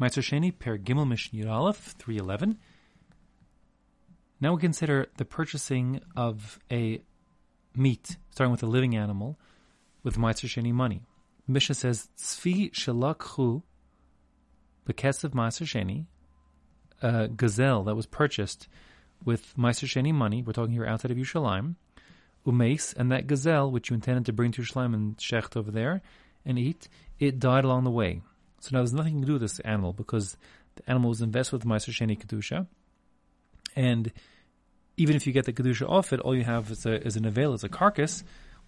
Maaser Sheini per Gimel Mishnah Aleph 311. Now we consider the purchasing of a meat, starting with a living animal, with Maaser Sheini money. Mishnah says, Tzvi shalakhu bekesav Maaser Sheini, a gazelle that was purchased with Maaser Sheini money, we're talking here outside of Yerushalayim, umeis, and that gazelle, which you intended to bring to Yerushalayim and shecht over there and eat, it died along the way. So now there's nothing to do with this animal because the animal was invested with Maaser Sheini Kedusha. And even if you get the Kedusha off it, all you have is, a, is a neveilah, is a carcass,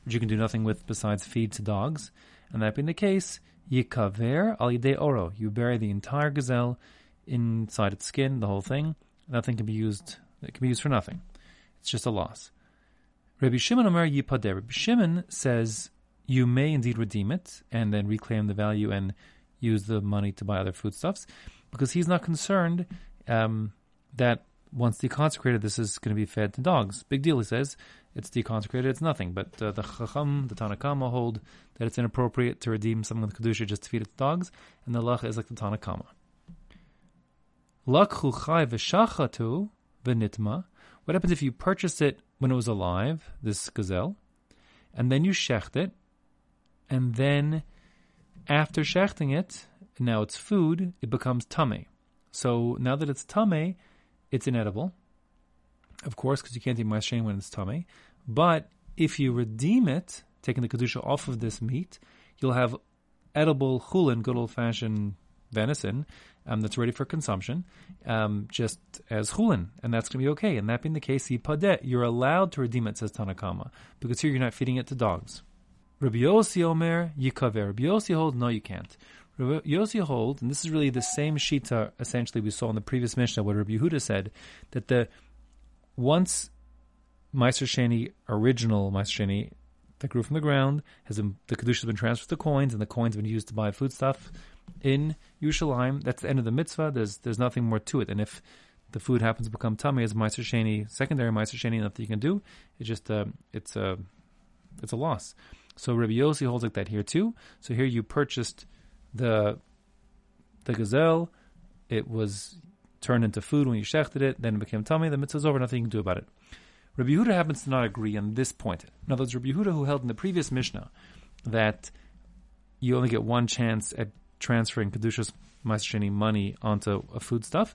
which you can do nothing with besides feed to dogs. And that being the case, Yikaver al oro. You bury the entire gazelle inside its skin, the whole thing. Nothing can be used. It can be used for nothing. It's just a loss. Rabbi Shimon Omer Yipader. Rabbi Shimon says you may indeed redeem it and then reclaim the value and use the money to buy other foodstuffs because he's not concerned um, that once deconsecrated, this is going to be fed to dogs. Big deal, he says. It's deconsecrated, it's nothing. But uh, the Chacham, the Tanna Kamma hold that it's inappropriate to redeem something with Kedusha just to feed it to dogs, and the Lach is like the Tanna Kamma. Lakhu chai v'shachatu v'nitma. What happens if you purchase it when it was alive, this gazelle, and then you shecht it, and then after shechting it, now it's food, it becomes tame. So now that it's tame, it's inedible, of course, because you can't eat ma'ashein when it's tame. But if you redeem it, taking the kedusha off of this meat, you'll have edible chulin, good old fashioned venison, um, that's ready for consumption, um, just as chulin, and that's going to be okay. And that being the case, you're allowed to redeem it, says Tanna Kamma, because here you're not feeding it to dogs. Rabbi Yossi Omer Yikaver. Rabbi Yossi holds, no, you can't. Rabbi Yossi holds, and this is really the same shita essentially we saw in the previous Mishnah, what Rabbi Yehuda said, that the once Maaser Sheini, original Maaser Sheini, that grew from the ground, has been, the kedusha has been transferred to coins, and the coins have been used to buy foodstuff in Yerushalayim. That's the end of the mitzvah. There's there's nothing more to it. And if the food happens to become tamei as Maaser Sheini, secondary Maaser Sheini, nothing you can do. It's just uh, it's a it's a loss. So Rabbi Yossi holds like that here too. So here you purchased the the gazelle. It was turned into food when you shechted it. Then it became tamei. The mitzvah's over. Nothing you can do about it. Rabbi Yehuda happens to not agree on this point. In other words, Rabbi Yehuda, who held in the previous Mishnah that you only get one chance at transferring kedushas ma'aseh money onto a foodstuff,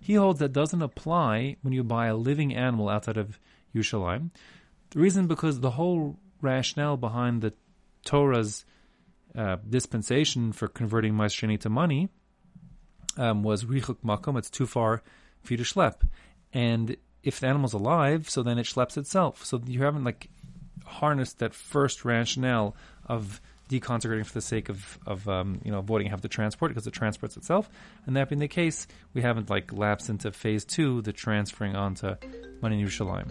he holds that doesn't apply when you buy a living animal outside of Yerushalayim. The reason because the whole rationale behind the Torah's uh, dispensation for converting Maasreni to money um, was Richuk Makom, it's too far for you to schlep. And if the animal's alive, so then it schleps itself. So you haven't like harnessed that first rationale of deconsecrating for the sake of, of um, you know avoiding having to transport because it transports itself. And that being the case, we haven't like lapsed into phase two, the transferring onto money Yerushalayim.